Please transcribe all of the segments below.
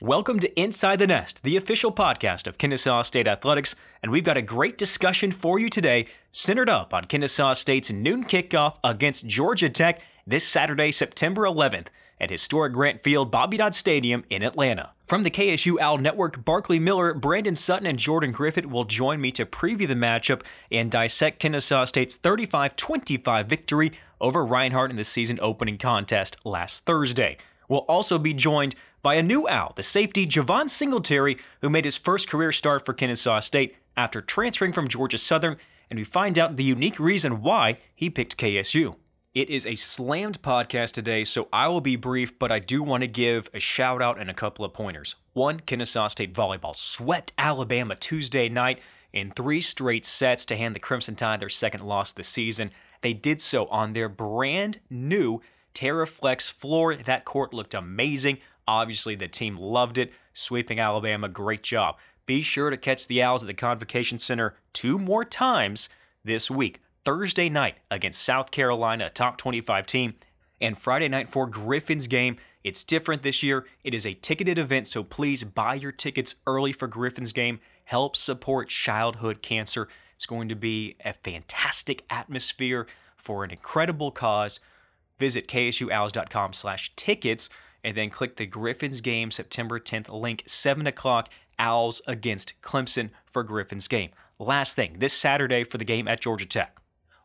Welcome to Inside the Nest, the official podcast of Kennesaw State Athletics, and we've got a great discussion for you today, centered up on Kennesaw State's noon kickoff against Georgia Tech this Saturday, September 11th at historic Grant Field Bobby Dodd Stadium in Atlanta. From the KSU Owl Network, Barkley Miller, Brandon Sutton, and Jordan Griffith will join me to preview the matchup and dissect Kennesaw State's 35 25 victory over Reinhardt in the season opening contest last Thursday. We'll also be joined by a new owl, the safety Javon Singletary, who made his first career start for Kennesaw State after transferring from Georgia Southern, and we find out the unique reason why he picked KSU. It is a slammed podcast today, so I will be brief, but I do want to give a shout out and a couple of pointers. One, Kennesaw State volleyball swept Alabama Tuesday night in three straight sets to hand the Crimson Tide their second loss this season. They did so on their brand new Taraflex floor. That court looked amazing. Obviously, the team loved it, sweeping Alabama. Great job. Be sure to catch the Owls at the Convocation Center two more times this week. Thursday night against South Carolina, a top 25 team, and Friday night for Griffin's game. It's different this year. It is a ticketed event, so please buy your tickets early for Griffin's game. Help support childhood cancer. It's going to be a fantastic atmosphere for an incredible cause. Visit ksuowls.com slash tickets and then click the Griffins game September 10th link, 7 o'clock, Owls against Clemson for Griffins game. Last thing, this Saturday for the game at Georgia Tech.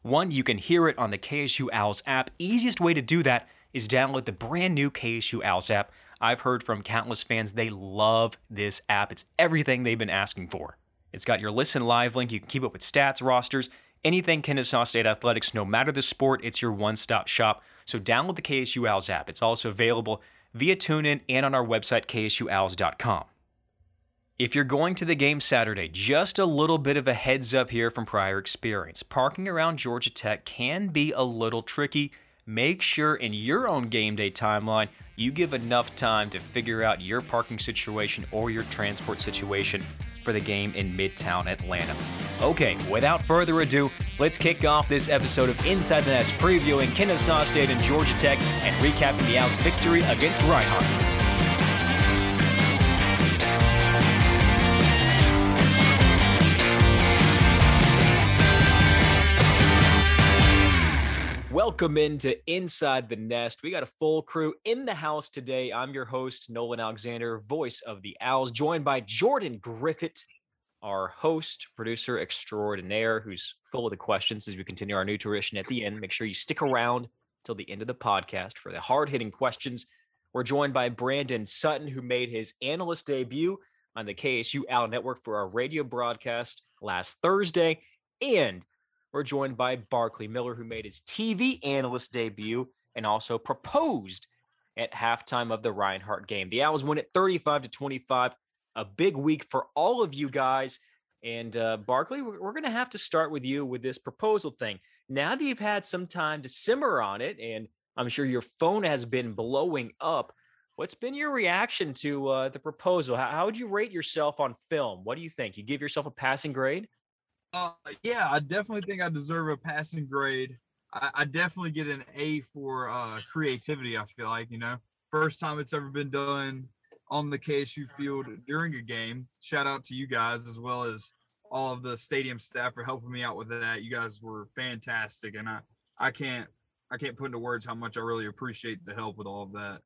One, you can hear it on the KSU Owls app. Easiest way to do that is download the brand new KSU Owls app. I've heard from countless fans they love this app. It's everything they've been asking for. It's got your listen live link. You can keep up with stats, rosters, anything Kennesaw State athletics, no matter the sport, it's your one stop shop. So download the KSU Owls app. It's also available via TuneIn and on our website, ksuowls.com. If you're going to the game Saturday, just a little bit of a heads up here from prior experience. Parking around Georgia Tech can be a little tricky. Make sure in your own game day timeline you give enough time to figure out your parking situation or your transport situation for the game in Midtown Atlanta. Okay, without further ado, let's kick off this episode of Inside the Nest previewing Kennesaw State and Georgia Tech and recapping the Owls' victory against Reinhardt. Welcome into Inside the Nest. We got a full crew in the house today. I'm your host, Nolan Alexander, voice of the Owls, joined by Jordan Griffith, our host, producer extraordinaire, who's full of the questions as we continue our new tradition at the end. Make sure you stick around till the end of the podcast for the hard hitting questions. We're joined by Brandon Sutton, who made his analyst debut on the KSU Owl Network for our radio broadcast last Thursday. And we're joined by Barkley Miller, who made his TV analyst debut and also proposed at halftime of the Reinhardt game. The Owls win it 35 to 25. A big week for all of you guys. And uh, Barkley, we're, we're going to have to start with you with this proposal thing. Now that you've had some time to simmer on it, and I'm sure your phone has been blowing up, what's been your reaction to uh, the proposal? How, how would you rate yourself on film? What do you think? You give yourself a passing grade? Uh, yeah, I definitely think I deserve a passing grade. I, I definitely get an A for uh, creativity. I feel like you know, first time it's ever been done on the KSU field during a game. Shout out to you guys as well as all of the stadium staff for helping me out with that. You guys were fantastic, and I I can't I can't put into words how much I really appreciate the help with all of that.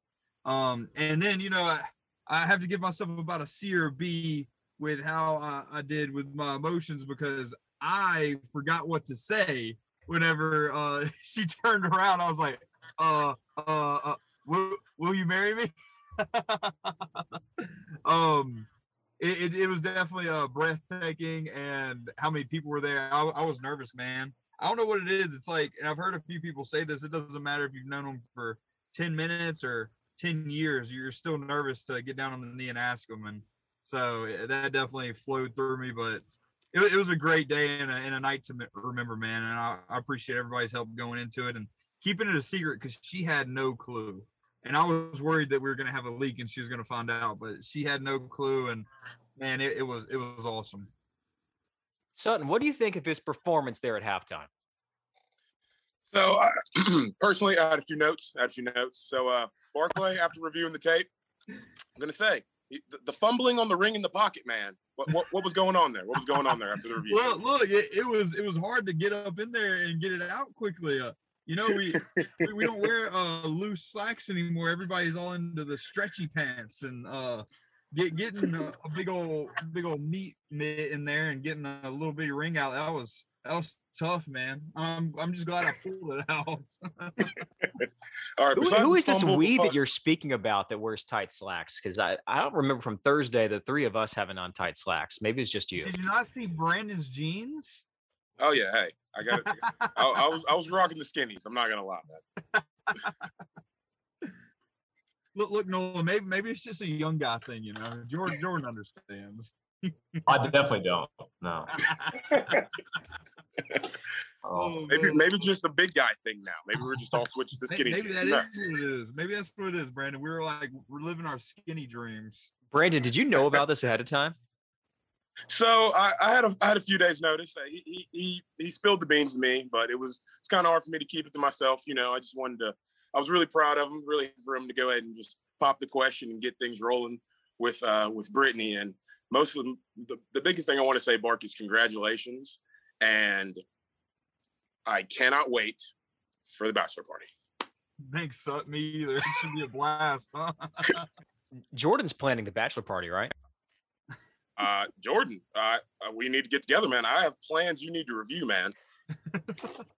Um, and then you know I, I have to give myself about a C or B with how I, I did with my emotions because I forgot what to say whenever uh, she turned around. I was like, uh, uh, uh will, will you marry me? um, it, it, it, was definitely uh, breathtaking and how many people were there. I, I was nervous, man. I don't know what it is. It's like, and I've heard a few people say this. It doesn't matter if you've known them for 10 minutes or 10 years, you're still nervous to get down on the knee and ask them. And so that definitely flowed through me. But it, it was a great day and a, and a night to remember, man. And I, I appreciate everybody's help going into it and keeping it a secret because she had no clue. And I was worried that we were going to have a leak and she was going to find out, but she had no clue. And man, it, it was it was awesome. Sutton, what do you think of his performance there at halftime? So, uh, personally, I had a few notes. I had a few notes. So, uh, Barkley, after reviewing the tape, I'm going to say the, the fumbling on the ring in the pocket, man. What, what what was going on there? What was going on there after the review? Well, look, it, it was it was hard to get up in there and get it out quickly. Uh, you know, we we, we don't wear uh, loose slacks anymore. Everybody's all into the stretchy pants and uh, get getting a, a big old big old meat mitt in there and getting a little bitty ring out. That was that was tough, man. I'm I'm just glad I pulled it out. All right. Who, besides who the is this fumble, we that you're speaking about that wears tight slacks? Because I, I don't remember from Thursday the three of us having on tight slacks. Maybe it's just you. Did you not see Brandon's jeans? Oh yeah, hey, I got it. I, I was I was rocking the skinnies. I'm not gonna lie, man. Look, look, Nolan. Maybe maybe it's just a young guy thing, you know. Jordan Jordan understands. I definitely don't. No. Oh, Maybe man. maybe just the big guy thing now. Maybe we're just all switched to skinny Maybe jeans. that Who is knows? what it is. Maybe that's what it is, Brandon. We were like we're living our skinny dreams. Brandon, did you know about this ahead of time? So I, I had a I had a few days notice. He, he he he spilled the beans to me, but it was it's kind of hard for me to keep it to myself. You know, I just wanted to. I was really proud of him, really for him to go ahead and just pop the question and get things rolling with uh with Brittany. And most of them, the, the biggest thing I want to say, Bark, is congratulations, and I cannot wait for the bachelor party. Thanks, suck me either. It should be a blast. Huh? Jordan's planning the bachelor party, right? Uh, Jordan, uh, uh, we need to get together, man. I have plans you need to review, man.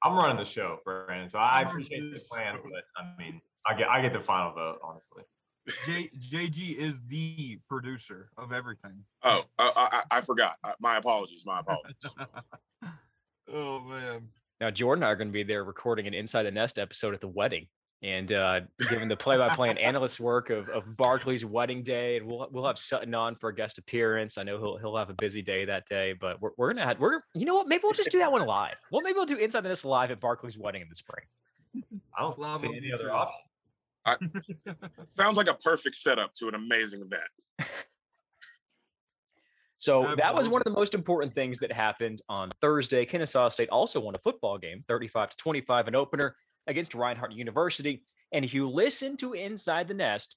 I'm running the show, Brandon. So I appreciate the plans, but I mean, I get I get the final vote, honestly. J, JG is the producer of everything. Oh, uh, I, I I forgot. Uh, my apologies. My apologies. oh man. Now, Jordan and I are going to be there recording an Inside the Nest episode at the wedding and uh, giving the play-by-play and analyst work of, of Barkley's wedding day. And we'll we'll have Sutton on for a guest appearance. I know he'll he'll have a busy day that day, but we're, we're gonna have we're you know what? Maybe we'll just do that one live. Well, maybe we'll do Inside the Nest live at Barkley's wedding in the spring. I don't Love see any other too. Option. Sounds like a perfect setup to an amazing event. So that was one of the most important things that happened on Thursday. Kennesaw State also won a football game, 35 to 25, an opener against Reinhardt University. And if you listen to Inside the Nest,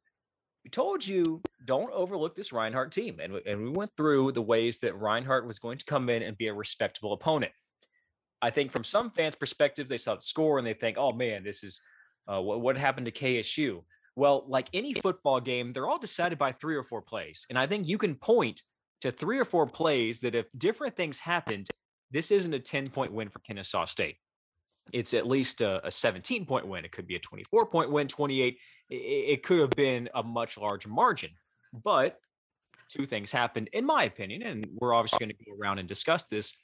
we told you don't overlook this Reinhardt team. And, we- and we went through the ways that Reinhardt was going to come in and be a respectable opponent. I think from some fans' perspective, they saw the score and they think, oh man, this is uh, what, what happened to KSU. Well, like any football game, they're all decided by three or four plays. And I think you can point to three or four plays that if different things happened, this isn't a 10 point win for Kennesaw State. It's at least a, a 17 point win. It could be a 24 point win, 28. It, it could have been a much larger margin. But two things happened, in my opinion, and we're obviously going to go around and discuss this.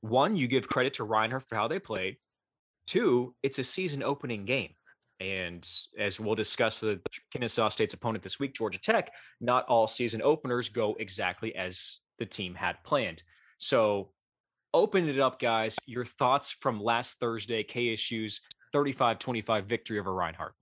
One, you give credit to Reinhardt for how they played. Two, it's a season opening game. And as we'll discuss with Kennesaw State's opponent this week, Georgia Tech, not all season openers go exactly as the team had planned. So open it up, guys. Your thoughts from last Thursday, KSU's 35 25 victory over Reinhardt.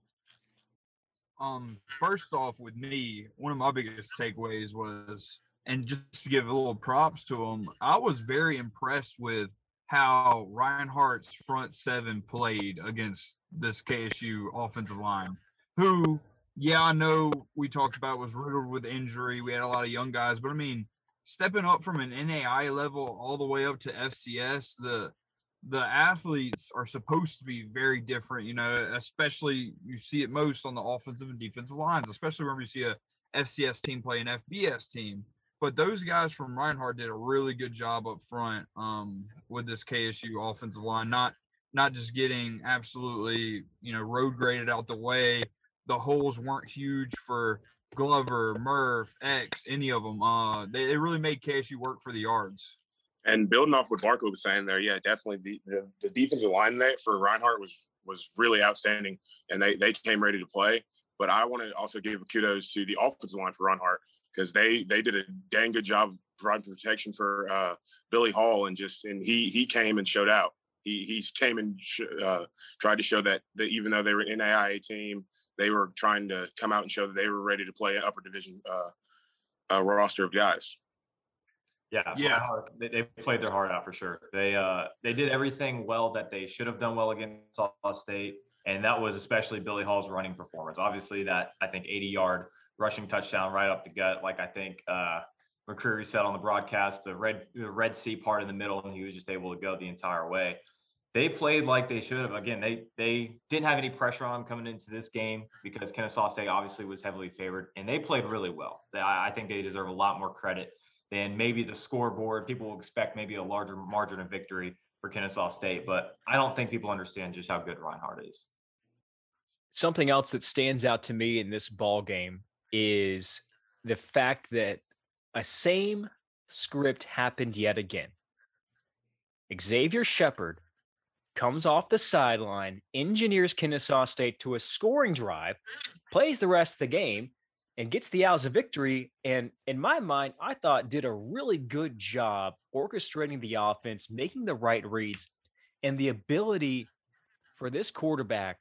Um, first off, with me, one of my biggest takeaways was, and just to give a little props to him, I was very impressed with how Reinhardt's front seven played against this KSU offensive line, who, yeah, I know we talked about was riddled with injury. We had a lot of young guys, but I mean, stepping up from an NAIA level all the way up to FCS, the the athletes are supposed to be very different, you know, especially you see it most on the offensive and defensive lines, especially whenever you see a FCS team play an FBS team. But those guys from Reinhardt did a really good job up front um, with this KSU offensive line, not not just getting absolutely, you know, road graded out the way. The holes weren't huge for Glover, Murph, X, any of them. Uh, they, they really made KSU work for the yards. And building off what Barkley was saying there, yeah, definitely the, the, the defensive line there for Reinhardt was was really outstanding, and they they came ready to play. But I want to also give kudos to the offensive line for Reinhardt because they they did a dang good job of providing protection for uh, Billy Hall, and just and he he came and showed out. He he came and sh- uh, tried to show that that even though they were an NAIA team, they were trying to come out and show that they were ready to play an upper division uh, uh, roster of guys. Yeah, Yeah. They, they played their heart out for sure. They uh they did everything well that they should have done well against Saw State, and that was especially Billy Hall's running performance. Obviously, that I think 80 yard rushing touchdown right up the gut. Like I think uh, McCreary said on the broadcast, the red the Red Sea part in the middle, and he was just able to go the entire way. They played like they should have. Again, they they didn't have any pressure on them coming into this game because Kennesaw State obviously was heavily favored, and they played really well. I, I think they deserve a lot more credit than maybe the scoreboard. People will expect maybe a larger margin of victory for Kennesaw State, but I don't think people understand just how good Reinhardt is. Something else that stands out to me in this ball game is the fact that a same script happened yet again. Xavier Shepard comes off the sideline, engineers Kennesaw State to a scoring drive, plays the rest of the game, and gets the Owls a victory. And in my mind, I thought did a really good job orchestrating the offense, making the right reads, and the ability for this quarterback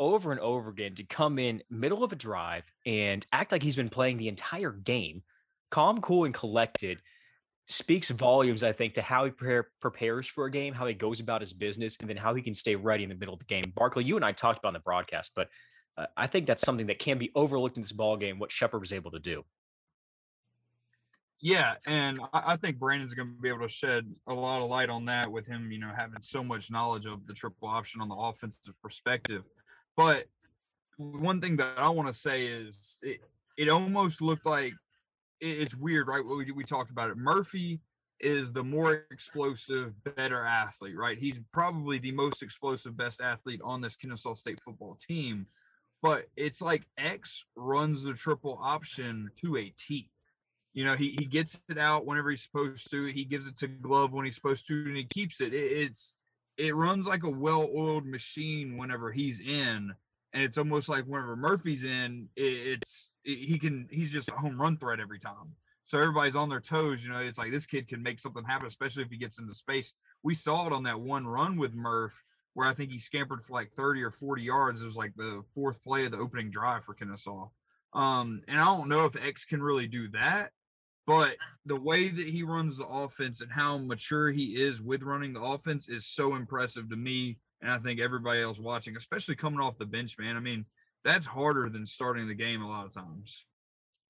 over and over again to come in middle of a drive and act like he's been playing the entire game, calm, cool, and collected speaks volumes, I think, to how he prepare, prepares for a game, how he goes about his business, and then how he can stay ready in the middle of the game. Barkley, you and I talked about on the broadcast, but uh, I think that's something that can be overlooked in this ball game. What Shepard was able to do. Yeah, and I, I think Brandon's going to be able to shed a lot of light on that with him, you know, having so much knowledge of the triple option on the offensive perspective. But one thing that I want to say is it, it almost looked like it's weird, right? We, we talked about it. Murphy is the more explosive, better athlete, right? He's probably the most explosive, best athlete on this Kennesaw State football team. But it's like X runs the triple option to a T. You know, he, he gets it out whenever he's supposed to. He gives it to Glove when he's supposed to, and he keeps it. it it's it runs like a well-oiled machine whenever he's in and it's almost like whenever Murphy's in, it's he can he's just a home run threat every time. So everybody's on their toes. You know, it's like this kid can make something happen, especially if he gets into space. We saw it on that one run with Murph, where I think he scampered for like 30 or 40 yards. It was like the fourth play of the opening drive for Kennesaw. Um, and I don't know if X can really do that, but the way that he runs the offense and how mature he is with running the offense is so impressive to me and I think everybody else watching, especially coming off the bench, man. I mean, that's harder than starting the game a lot of times.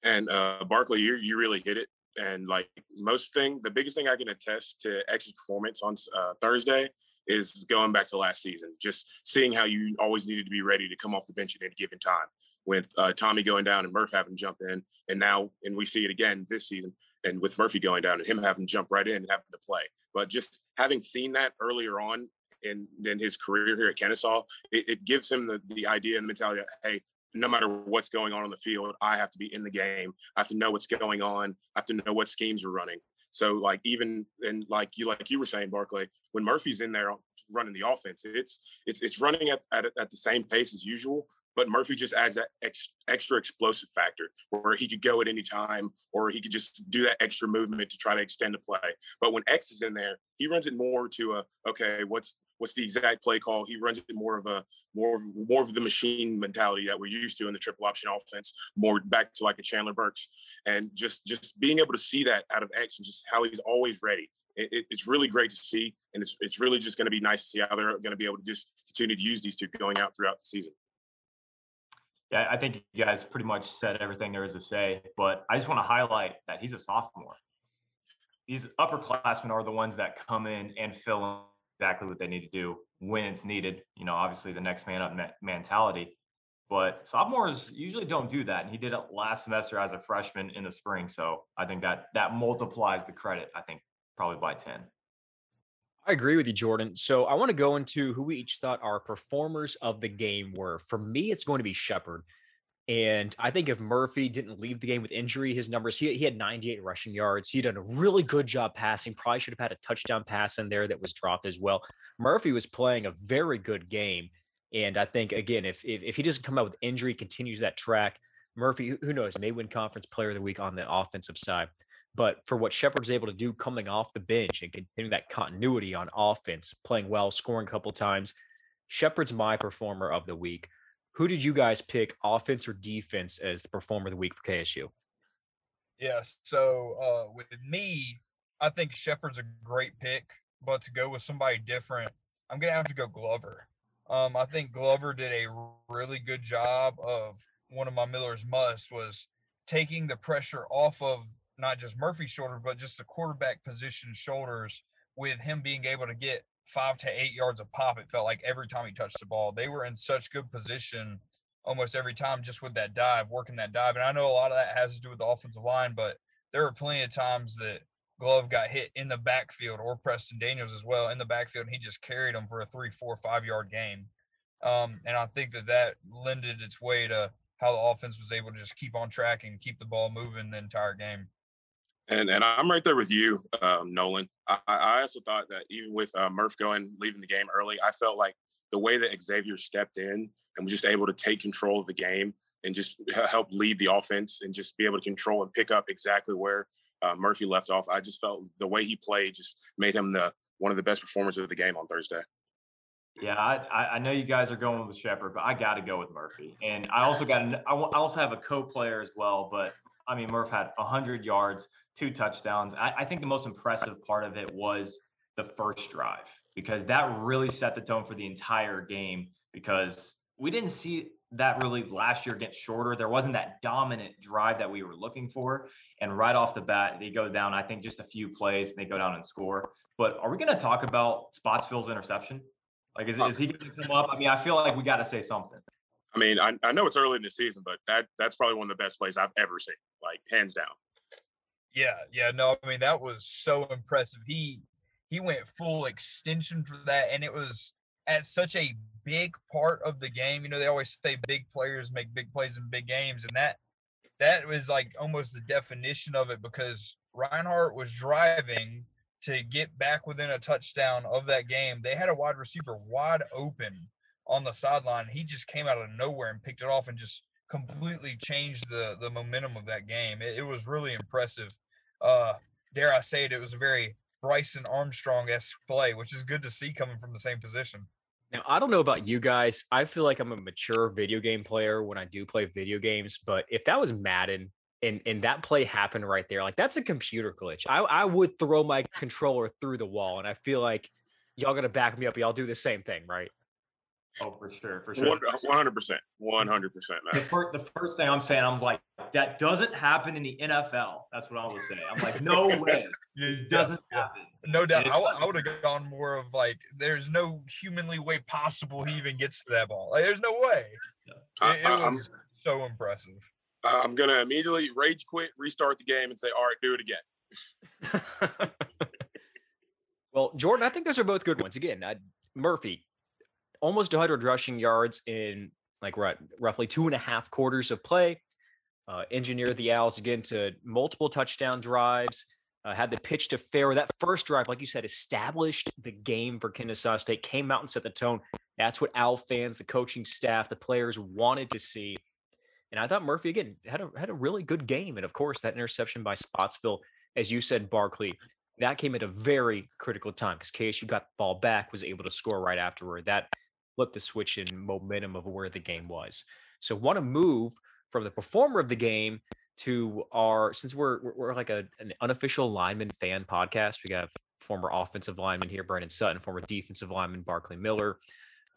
And uh, Barkley, you you really hit it. And like most thing, the biggest thing I can attest to X's performance on uh, Thursday is going back to last season, just seeing how you always needed to be ready to come off the bench at any given time. With uh, Tommy going down and Murph having to jump in, and now and we see it again this season, and with Murphy going down and him having to jump right in and having to play. But just having seen that earlier on in, in his career here at Kennesaw, it, it gives him the, the idea and the mentality that, hey, no matter what's going on on the field, I have to be in the game. I have to know what's going on. I have to know what schemes are running. So like even and like you like you were saying, Barkley, when Murphy's in there running the offense, it's it's it's running at at, at the same pace as usual. But Murphy just adds that ex, extra explosive factor where he could go at any time or he could just do that extra movement to try to extend the play. But when X is in there, he runs it more to a okay, what's what's the exact play call. He runs it more of a more of, more of the machine mentality that we're used to in the triple option offense, more back to like a Chandler Burks, and just just being able to see that out of X and just how he's always ready. It, it's really great to see, and it's it's really just going to be nice to see how they're going to be able to just continue to use these two going out throughout the season. Yeah, I think you guys pretty much said everything there is to say, but I just want to highlight that he's a sophomore. These upperclassmen are the ones that come in and fill in exactly what they need to do when it's needed. You know, obviously the next man up mentality. But sophomores usually don't do that, and he did it last semester as a freshman in the spring. So I think that that multiplies the credit. I think probably by ten. I agree with you, Jordan. So I want to go into who we each thought our performers of the game were. For me, it's going to be Shepard. And I think if Murphy didn't leave the game with injury, his numbers, he, he had 98 rushing yards. He done a really good job passing. Probably should have had a touchdown pass in there that was dropped as well. Murphy was playing a very good game. And I think, again, if, if, if he doesn't come out with injury, continues that track, Murphy, who knows, may win conference player of the week on the offensive side. But for what Shepard's able to do coming off the bench and continuing that continuity on offense, playing well, scoring a couple times, Shepard's my performer of the week. Who did you guys pick, offense or defense, as the performer of the week for KSU? Yes. So uh, with me, I think Shepard's a great pick, but to go with somebody different, I'm gonna have to go Glover. Um, I think Glover did a really good job of one of my Miller's must was taking the pressure off of not just Murphy's shoulder, but just the quarterback position shoulders with him being able to get five to eight yards of pop. It felt like every time he touched the ball, they were in such good position almost every time just with that dive, working that dive. And I know a lot of that has to do with the offensive line, but there were plenty of times that Glove got hit in the backfield or Preston Daniels as well in the backfield, and he just carried them for a three, four, five yard game. Um, and I think that that lended its way to how the offense was able to just keep on track and keep the ball moving the entire game. And and I'm right there with you, um, Nolan. I, I also thought that even with uh, Murph going leaving the game early, I felt like the way that Xavier stepped in and was just able to take control of the game and just help lead the offense and just be able to control and pick up exactly where uh, Murphy left off. I just felt the way he played just made him the one of the best performers of the game on Thursday. Yeah, I, I know you guys are going with Shepard, but I got to go with Murphy. And I also got I also have a co-player as well, but I mean Murph had 100 yards, two touchdowns. I, I think the most impressive part of it was the first drive because that really set the tone for the entire game because we didn't see that really last year get shorter. There wasn't that dominant drive that we were looking for. And right off the bat, they go down, I think, just a few plays and they go down and score. But are we going to talk about Spotsville's interception? Like, is, is he going to come up? I mean, I feel like we got to say something. I mean, I, I know it's early in the season, but that that's probably one of the best plays I've ever seen, like hands down. Yeah, yeah, no, I mean that was so impressive. He he went full extension for that, and it was at such a big part of the game. You know, they always say big players make big plays in big games, and that that was like almost the definition of it because Reinhardt was driving to get back within a touchdown of that game. They had a wide receiver wide open on the sideline. He just came out of nowhere and picked it off and just completely changed the the momentum of that game. It, it was really impressive. Uh, dare I say it? It was a very Bryson Armstrong esque play, which is good to see coming from the same position. Now, I don't know about you guys. I feel like I'm a mature video game player when I do play video games, but if that was Madden and and that play happened right there, like that's a computer glitch. I I would throw my controller through the wall, and I feel like y'all gonna back me up. Y'all do the same thing, right? Oh, for sure, for sure. One hundred percent, one hundred percent. The first, the first thing I'm saying, I'm like, that doesn't happen in the NFL. That's what I was saying. I'm like, no way, this doesn't yeah, happen. No doubt. I, I would have gone more of like, there's no humanly way possible he even gets to that ball. Like, there's no way. Yeah. It, it was I'm, so impressive. I'm gonna immediately rage quit, restart the game, and say, all right, do it again. well, Jordan, I think those are both good ones. Again, uh, Murphy, almost 100 rushing yards in like right, roughly two and a half quarters of play. Uh, engineered the Owls again to multiple touchdown drives. Uh, had the pitch to Farrow. That first drive, like you said, established the game for Kennesaw State. Came out and set the tone. That's what Owl fans, the coaching staff, the players wanted to see. And I thought Murphy again had a had a really good game. And of course, that interception by Spotsville, as you said, Barkley, that came at a very critical time because KSU got the ball back, was able to score right afterward. That flip the switch in momentum of where the game was. So want to move from the performer of the game to our since we're we're like a, an unofficial lineman fan podcast. We have former offensive lineman here, Brandon Sutton, former defensive lineman Barkley Miller,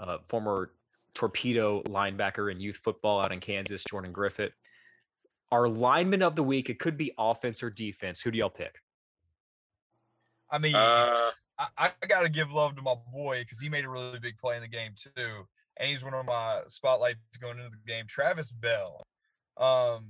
uh, former torpedo linebacker in youth football out in Kansas, Jordan Griffith. Our lineman of the week, it could be offense or defense. Who do y'all pick? I mean, uh, I, I got to give love to my boy because he made a really big play in the game too, and he's one of my spotlights going into the game. Travis Bell, um,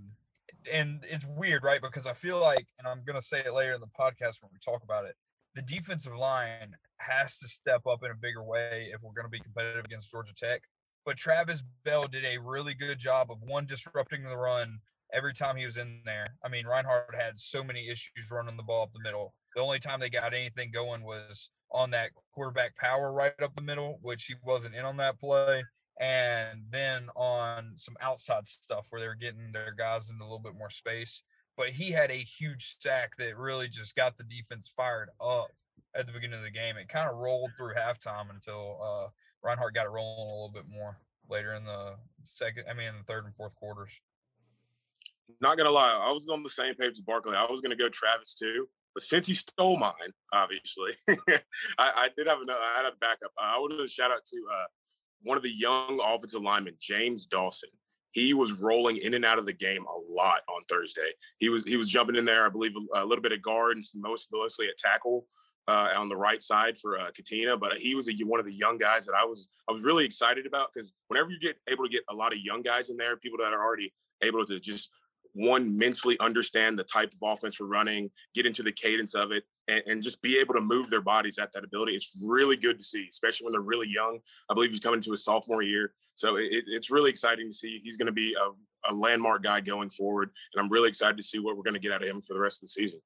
and it's weird, right? Because I feel like, and I'm gonna say it later in the podcast when we talk about it, the defensive line has to step up in a bigger way if we're going to be competitive against Georgia Tech. But Travis Bell did a really good job of one disrupting the run every time he was in there. I mean, Reinhardt had so many issues running the ball up the middle. The only time they got anything going was on that quarterback power right up the middle, which he wasn't in on that play. And then on some outside stuff where they're getting their guys into a little bit more space. But he had a huge sack that really just got the defense fired up at the beginning of the game. It kind of rolled through halftime until uh, Reinhardt got it rolling a little bit more later in the second, I mean, in the third and fourth quarters. Not gonna lie, I was on the same page as Barkley. I was gonna go Travis too. But since he stole mine, obviously, I, I, did have another. I had a backup. I wanted to shout out to uh, one of the young offensive linemen, James Dawson. he was rolling in and out of the game a lot on Thursday. He was he was jumping in there, I believe, a little bit of guard and most mostly at tackle uh, on the right side for uh, Katina. But he was a, one of the young guys that I was I was really excited about because whenever you get able to get a lot of young guys in there, people that are already able to just one mentally understand the type of offense we're running, get into the cadence of it, and, and, just be able to move their bodies at that ability. It's really good to see, especially when they're really young. I believe he's coming into his sophomore year. So it, it's really exciting to see. He's going to be a, a landmark guy going forward. And I'm really excited to see what we're going to get out of him for the rest of the season.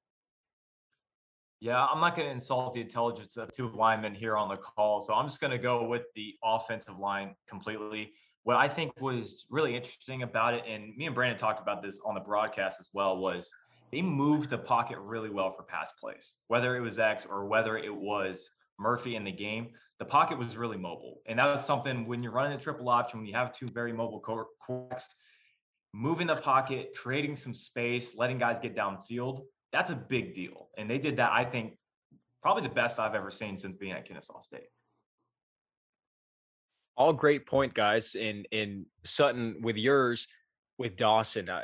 Yeah, I'm not going to insult the intelligence of two linemen here on the call. So I'm just going to go with the offensive line completely. What I think was really interesting about it, and me and Brandon talked about this on the broadcast as well, was they moved the pocket really well for pass plays, whether it was X or whether it was Murphy in the game. The pocket was really mobile. And that was something when you're running a triple option, when you have two very mobile quarterbacks, moving the pocket, creating some space, letting guys get downfield, that's a big deal. And they did that, I think, probably the best I've ever seen since being at Kennesaw State. All great point, guys. And in Sutton with yours, with Dawson, uh,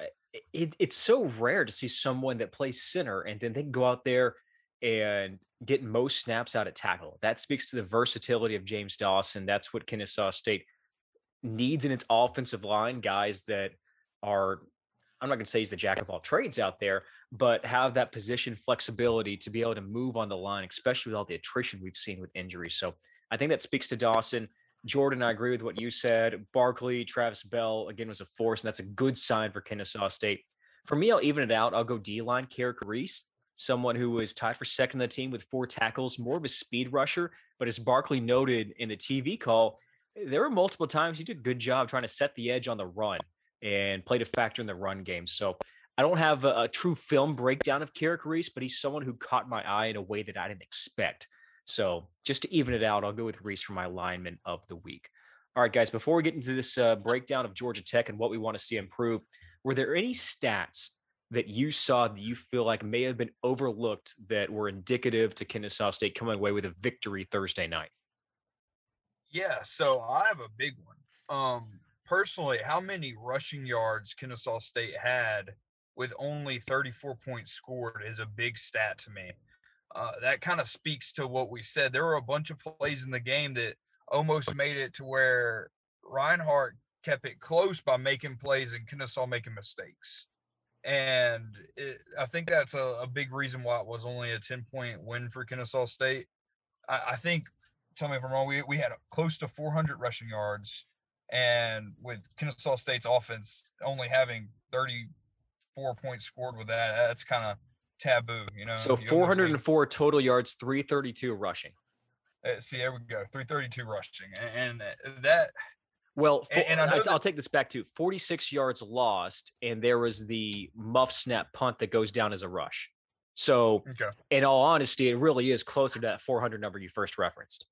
it, it's so rare to see someone that plays center and then they can go out there and get most snaps out at tackle. That speaks to the versatility of James Dawson. That's what Kennesaw State needs in its offensive line, guys that are I'm not going to say he's the jack of all trades out there, but have that position flexibility to be able to move on the line, especially with all the attrition we've seen with injuries. So I think that speaks to Dawson. Jordan, I agree with what you said. Barkley, Travis Bell, again, was a force, and that's a good sign for Kennesaw State. For me, I'll even it out. I'll go D line, Kerrick Reese someone who was tied for second on the team with four tackles, more of a speed rusher. But as Barkley noted in the TV call, there were multiple times he did a good job trying to set the edge on the run and played a factor in the run game. So I don't have a, a true film breakdown of Kerrick Reese, but he's someone who caught my eye in a way that I didn't expect. So just to even it out, I'll go with Reese for my lineman of the week. All right, guys, before we get into this uh, breakdown of Georgia Tech and what we want to see improve, were there any stats that you saw that you feel like may have been overlooked that were indicative to Kennesaw State coming away with a victory Thursday night? Yeah, so I have a big one. Um, personally, how many rushing yards Kennesaw State had with only 34 points scored is a big stat to me. Uh, that kind of speaks to what we said. There were a bunch of plays in the game that almost made it to where Reinhardt kept it close by making plays and Kennesaw making mistakes and it, I think that's a, a, big reason why it was only a 10 point win for Kennesaw State. I, I think, tell me if I'm wrong, we, we had close to 400 rushing yards, and with Kennesaw State's offense only having 34 points scored with that, that's kind of taboo, you know. So 404 total yards, 332 rushing. Uh, see, there we go, 332 rushing, and, and that well, for, and, and I will take this back to 46 yards lost, and there was the muff snap punt that goes down as a rush. So, okay. in all honesty, it really is closer to that 400 number you first referenced.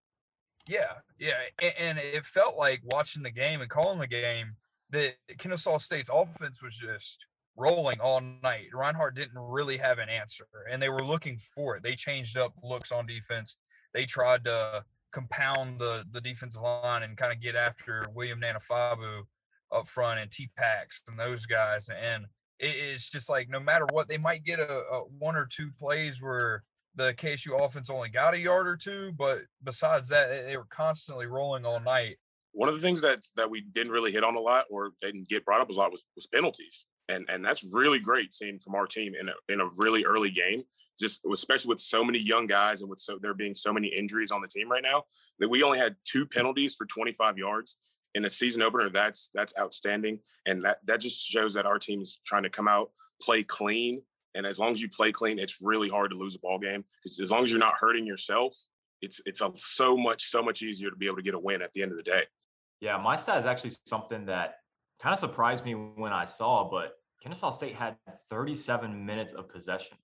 Yeah, yeah, and, and it felt like watching the game and calling the game that Kennesaw State's offense was just rolling all night. Reinhardt didn't really have an answer, and they were looking for it. They changed up looks on defense. They tried to compound the the defensive line and kind of get after William Nanafabu up front and T Pax and those guys. And it, it's just like no matter what, they might get a, a, one or two plays where the KSU offense only got a yard or two, but besides that, they, were constantly rolling all night. One of the things that that we didn't really hit on a lot or didn't get brought up a lot was, was penalties. And, and that's really great seeing from our team in a, in a really early game just especially with so many young guys and with so there being so many injuries on the team right now that we only had two penalties for 25 yards in a season opener. That's that's outstanding. And that that just shows that our team is trying to come out play clean. And as long as you play clean it's really hard to lose a ball game because as long as you're not hurting yourself it's it's a, so much so much easier to be able to get a win at the end of the day. Yeah my stat is actually something that kind of surprised me when i saw but kennesaw state had 37 minutes of possession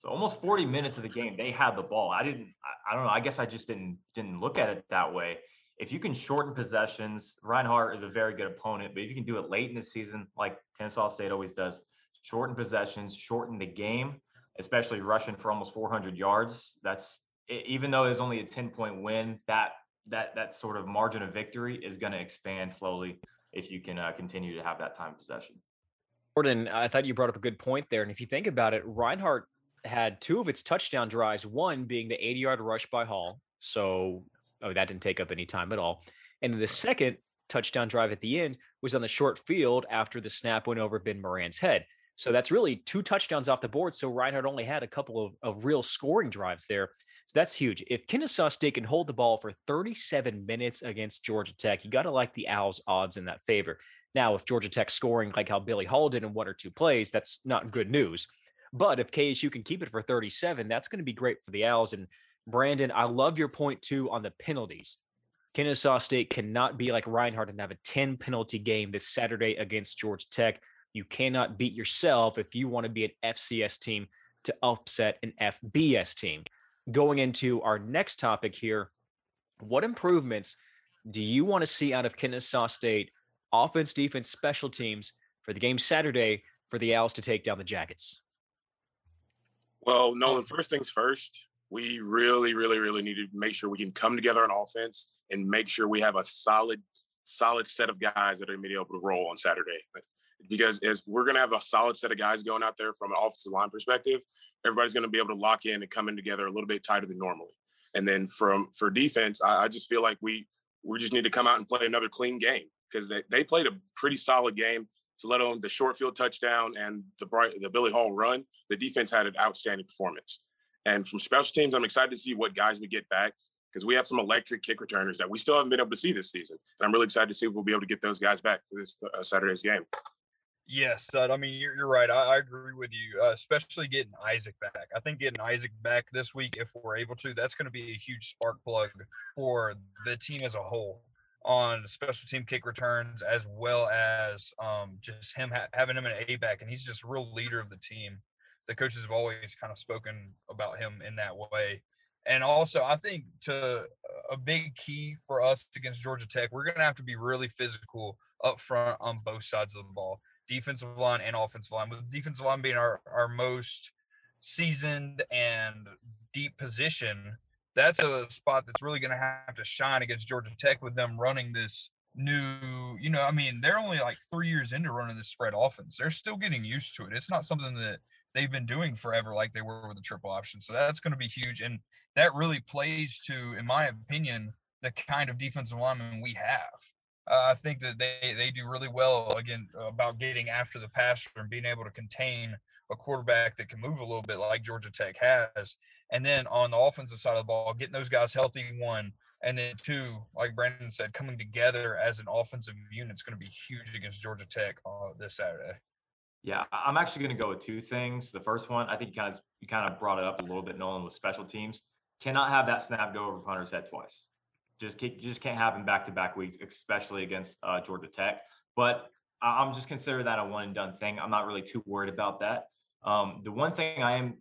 so almost 40 minutes of the game, they had the ball. I didn't, I, I, don't know. I guess I just didn't didn't look at it that way. If you can shorten possessions, Reinhardt is a very good opponent, but if you can do it late in the season, like Kennesaw State always does, shorten possessions, shorten the game, especially rushing for almost 400 yards. That's even though it's only a 10 point win, that that that sort of margin of victory is going to expand slowly if you can uh, continue to have that time possession. Jordan, I thought you brought up a good point there. And if you think about it, Reinhardt had two of its touchdown drives, one being the 80 yard rush by Hall. So oh, that didn't take up any time at all. And the second touchdown drive at the end was on the short field after the snap went over Ben Moran's head. So that's really two touchdowns off the board. So Reinhardt only had a couple of, of real scoring drives there. So that's huge. If Kennesaw State can hold the ball for 37 minutes against Georgia Tech, you got to like the Owls' odds in that favor. Now, if Georgia Tech scoring like how Billy Hall did in one or two plays, that's not good news. But if KSU can keep it for 37, that's going to be great for the Owls. And Brandon, I love your point too on the penalties. Kennesaw State cannot be like Reinhardt and have a 10 penalty game this Saturday against Georgia Tech. You cannot beat yourself if you want to be an FCS team to upset an FBS team. Going into our next topic here, what improvements do you want to see out of Kennesaw State offense, defense, special teams for the game Saturday for the Owls to take down the Jackets? Well, Nolan, first things first, we really, really, really need to make sure we can come together on offense and make sure we have a solid, solid set of guys that are going to be able to roll on Saturday. Because as we're going to have a solid set of guys going out there from an offensive line perspective, everybody's going to be able to lock in and come in together a little bit tighter than normally. And then from for defense, I, I just feel like we we just need to come out and play another clean game because they, they played a pretty solid game to let alone the short field touchdown and the bright the Billy Hall run. The defense had an outstanding performance. And from special teams, I'm excited to see what guys we get back because we have some electric kick returners that we still haven't been able to see this season. And I'm really excited to see if we'll be able to get those guys back for this uh, Saturday's game. Yes, I mean you're, you're right. I, I, agree with you, uh, especially getting Isaac back. I think getting Isaac back this week, if we're able to, that's going to be a huge spark plug for the team as a whole on special team kick returns, as well as um, just him ha- having him an A back, and he's just a real leader of the team. The coaches have always kind of spoken about him in that way. And also, I think to a big key for us against Georgia Tech, we're going to have to be really physical up front on both sides of the ball defensive line and offensive line, with defensive line being our, our most seasoned and deep position, that's a spot that's really going to have to shine against Georgia Tech with them running this new, you know, I mean, they're only like three years into running this spread offense. They're still getting used to it. It's not something that they've been doing forever like they were with the triple option. So that's going to be huge. And that really plays to, in my opinion, the kind of defensive lineman we have. Uh, I think that they they do really well again about getting after the passer and being able to contain a quarterback that can move a little bit like Georgia Tech has. And then on the offensive side of the ball, getting those guys healthy, one, and then two, like Brandon said, coming together as an offensive unit is going to be huge against Georgia Tech uh, this Saturday. Yeah, I'm actually going to go with two things. The first one, I think you kind of you kind of brought it up a little bit, Nolan, with special teams. Cannot have that snap go over punter's head twice. Just can't, just can't happen back to back weeks, especially against uh, Georgia Tech. But I'm just considering that a one and done thing. I'm not really too worried about that. Um, the one thing I am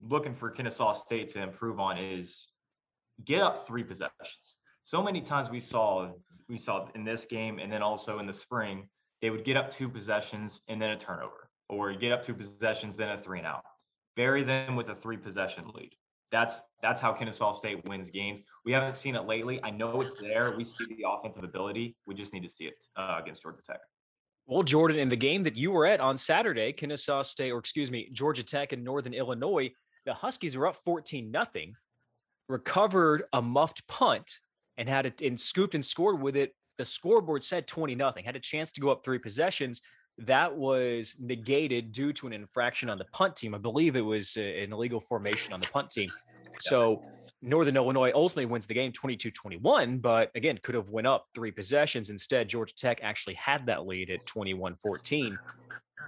looking for Kennesaw State to improve on is get up three possessions. So many times we saw we saw in this game and then also in the spring, they would get up two possessions and then a turnover, or get up two possessions, then a three and out. Bury them with a three possession lead that's that's how Kennesaw State wins games. We haven't seen it lately. I know it's there. We see the offensive ability. We just need to see it uh, against Georgia Tech. Well, Jordan, in the game that you were at on Saturday, Kennesaw State, or excuse me, Georgia Tech and Northern Illinois, the Huskies were up 14 nothing, recovered a muffed punt and had it and scooped and scored with it. The scoreboard said 20 nothing, had a chance to go up three possessions that was negated due to an infraction on the punt team. I believe it was uh, an illegal formation on the punt team. So Northern Illinois ultimately wins the game 22-21, but again, could have went up three possessions. Instead, Georgia Tech actually had that lead at 21-14.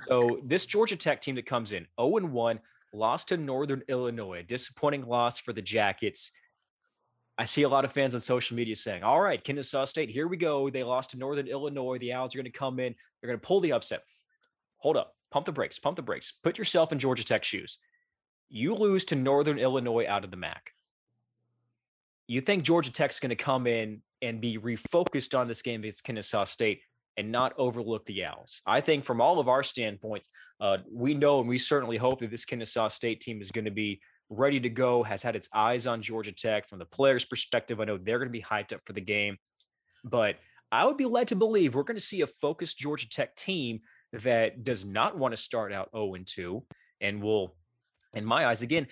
So this Georgia Tech team that comes in 0-1, lost to Northern Illinois, disappointing loss for the Jackets. I see a lot of fans on social media saying, all right, Kennesaw State, here we go. They lost to Northern Illinois. The Owls are going to come in. They're going to pull the upset. Hold up. Pump the brakes. Pump the brakes. Put yourself in Georgia Tech shoes. You lose to Northern Illinois out of the MAC. You think Georgia Tech's going to come in and be refocused on this game against Kennesaw State and not overlook the Owls. I think from all of our standpoints, uh, we know and we certainly hope that this Kennesaw State team is going to be ready to go, has had its eyes on Georgia Tech from the players' perspective. I know they're going to be hyped up for the game, but I would be led to believe we're going to see a focused Georgia Tech team that does not want to start out 0 2 and will, in my eyes, again,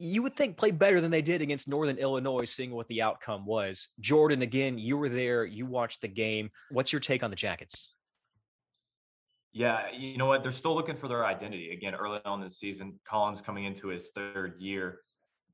you would think play better than they did against Northern Illinois, seeing what the outcome was. Jordan, again, you were there, you watched the game. What's your take on the Jackets? Yeah, you know what? They're still looking for their identity. Again, early on this season, Collins coming into his third year.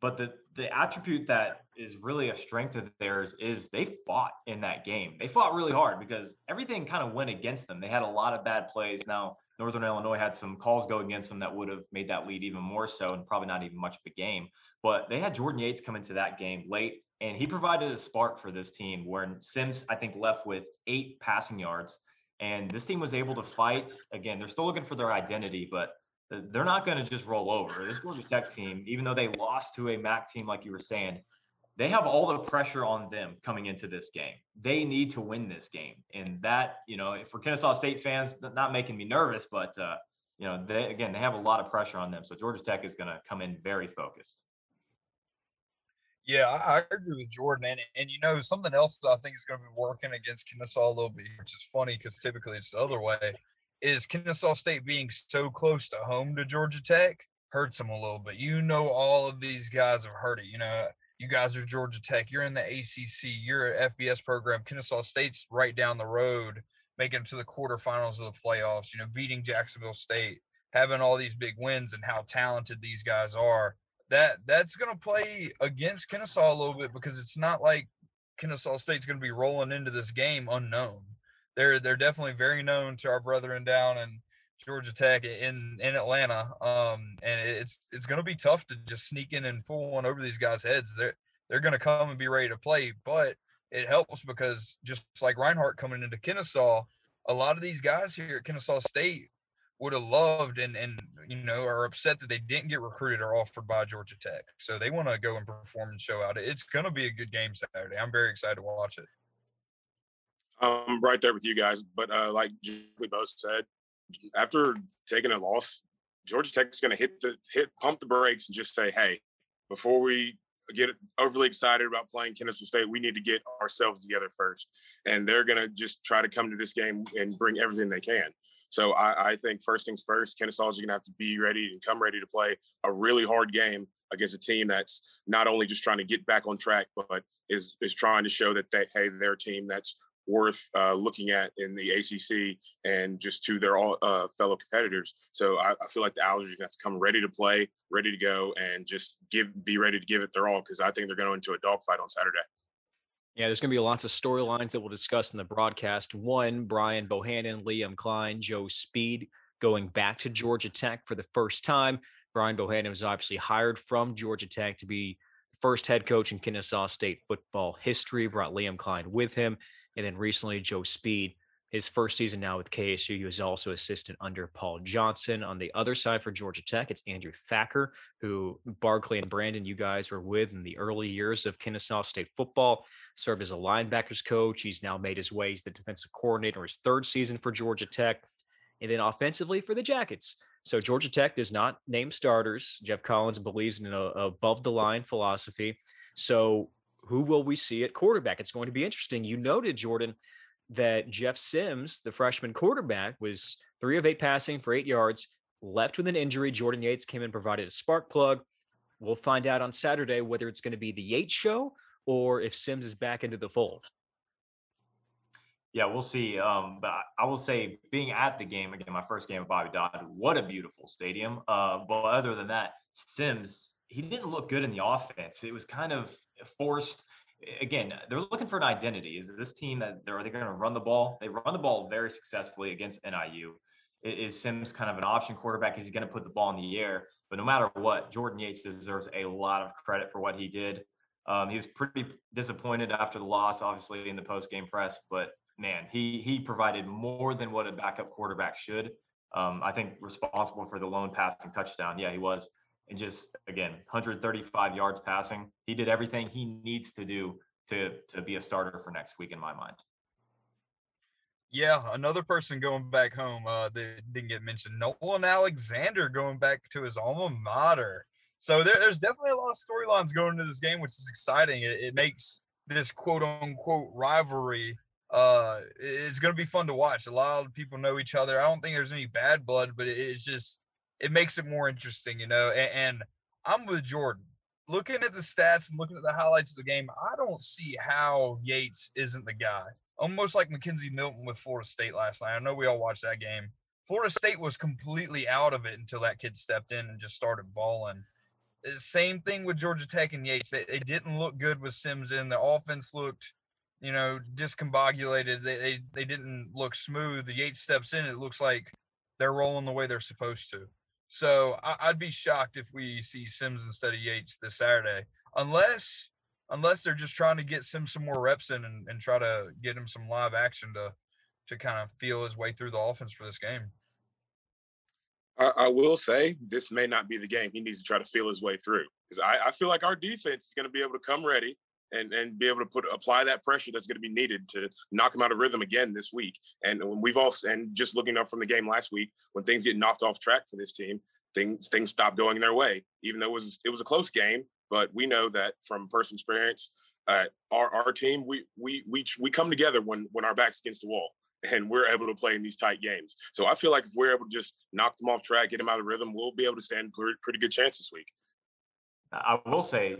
But the the attribute that is really a strength of theirs is they fought in that game. They fought really hard because everything kind of went against them. They had a lot of bad plays. Now, Northern Illinois had some calls go against them that would have made that lead even more so and probably not even much of a game. But they had Jordan Yates come into that game late and he provided a spark for this team where Sims, I think, left with eight passing yards. And this team was able to fight. Again, they're still looking for their identity, but they're not going to just roll over. This Georgia Tech team, even though they lost to a MAC team, like you were saying, they have all the pressure on them coming into this game. They need to win this game, and that you know, for Kennesaw State fans, not making me nervous, but uh, you know, they again they have a lot of pressure on them. So Georgia Tech is going to come in very focused. Yeah, I, agree with Jordan, and and you know something else I think is going to be working against Kennesaw a little bit, which is funny because typically it's the other way is Kennesaw State being so close to home to Georgia Tech hurts them a little bit. You know, all of these guys have heard it. You know, you guys are Georgia Tech. You're in the ACC. You're an FBS program. Kennesaw State's right down the road, making it to the quarterfinals of the playoffs. You know, beating Jacksonville State, having all these big wins, and how talented these guys are. That that's going to play against Kennesaw a little bit because it's not like Kennesaw State's going to be rolling into this game unknown they're they're definitely very known to our brethren down in Georgia Tech in in Atlanta. Um, and it's it's going to be tough to just sneak in and pull one over these guys' heads. They're they're going to come and be ready to play, but it helps because just like Reinhardt coming into Kennesaw, a lot of these guys here at Kennesaw State would have loved and and you know are upset that they didn't get recruited or offered by Georgia Tech. So they want to go and perform and show out. It's going to be a good game Saturday. I'm very excited to watch it. I'm right there with you guys, but uh, like we both said, after taking a loss, Georgia Tech's going to hit the hit pump the brakes and just say, "Hey, before we get overly excited about playing Kennesaw State, we need to get ourselves together first. And they're going to just try to come to this game and bring everything they can. So I, I think first things first, Kennesaw is going to have to be ready and come ready to play a really hard game against a team that's not only just trying to get back on track, but is is trying to show that they hey they're a team that's worth uh, looking at in the ACC and just to their all uh, fellow competitors. So I, I, feel like the Owls are going to have to come ready to play, ready to go, and just give be ready to give it their all because I think they're going into a dogfight on Saturday. Yeah, there's going to be lots of storylines that we'll discuss in the broadcast. One, Brian Bohannon, Liam Klein, Joe Speed going back to Georgia Tech for the first time. Brian Bohannon was obviously hired from Georgia Tech to be the first head coach in Kennesaw State football history. Brought Liam Klein with him. And then recently, Joe Speed, his first season now with KSU, he was also assistant under Paul Johnson. On the other side for Georgia Tech, it's Andrew Thacker, who Barkley and Brandon, you guys were with in the early years of Kennesaw State football, served as a linebackers coach. He's now made his way as the defensive coordinator his third season for Georgia Tech. And then offensively for the Jackets. So Georgia Tech does not name starters. Geoff Collins believes in an above the line philosophy. So who will we see at quarterback? It's going to be interesting. You noted, Jordan, that Jeff Sims, the freshman quarterback, was three of eight passing for eight yards, left with an injury. Jordan Yates came in, provided a spark plug. We'll find out on Saturday whether it's going to be the Yates show or if Sims is back into the fold. Yeah, we'll see. Um, but I will say, being at the game again, my first game at Bobby Dodd, what a beautiful stadium. Uh, but other than that, Sims, he didn't look good in the offense. It was kind of forced. Again, they're looking for an identity. Is this team that they're, are they going to run the ball? They run the ball very successfully against NIU. Is Sims kind of an option quarterback? Is he going to put the ball in the air? But no matter what, Jordan Yates deserves a lot of credit for what he did. Um, he was pretty disappointed after the loss, obviously in the post game press. But man, he he provided more than what a backup quarterback should. Um, I think responsible for the lone passing touchdown. Yeah, he was and just again 135 yards passing. He did everything he needs to do to to be a starter for next week in my mind. Yeah, another person going back home uh, that didn't get mentioned. Nolan Alexander going back to his alma mater. So there, there's definitely a lot of storylines going into this game, which is exciting. It, it makes this quote unquote rivalry uh, it's going to be fun to watch. A lot of people know each other. I don't think there's any bad blood, but it's just it makes it more interesting, you know. And, and I'm with Jordan. Looking at the stats and looking at the highlights of the game, I don't see how Yates isn't the guy. Almost like McKenzie Milton with Florida State last night. I know we all watched that game. Florida State was completely out of it until that kid stepped in and just started balling. Uh, same thing with Georgia Tech and Yates. They, they didn't look good with Sims in. The offense looked, you know, discombobulated. They, they they didn't look smooth. The Yates steps in. It looks like they're rolling the way they're supposed to. So I, would be shocked if we see Sims instead of Yates this Saturday, unless unless they're just trying to get Sims some more reps in and, and try to get him some live action to to kind of feel his way through the offense for this game. I, I, will say this may not be the game. He needs to try to feel his way through because I, I, feel like our defense is going to be able to come ready and and be able to put apply that pressure that's going to be needed to knock him out of rhythm again this week. And we've also and just looking up from the game last week, when things get knocked off track for this team, things things stop going their way. Even though it was it was a close game, but we know that from personal experience, uh, our our team we we we we come together when when our backs against the wall and we're able to play in these tight games. So I feel like if we're able to just knock them off track, get them out of rhythm, we'll be able to stand pretty good chance this week. I will say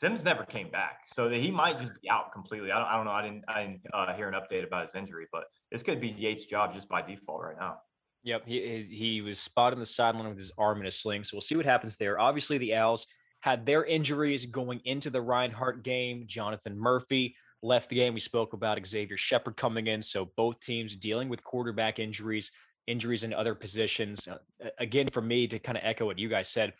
Sims never came back, so he might just be out completely. I don't, I don't know. I didn't, I didn't uh, hear an update about his injury, but this could be Yates' job just by default right now. Yep, he he was spotted on the sideline with his arm in a sling, so we'll see what happens there. Obviously, the Owls had their injuries going into the Reinhardt game. Jonathan Murphy left the game. We spoke about Xavier Shepard coming in, so both teams dealing with quarterback injuries, injuries in other positions. Uh, again, for me to kind of echo what you guys said,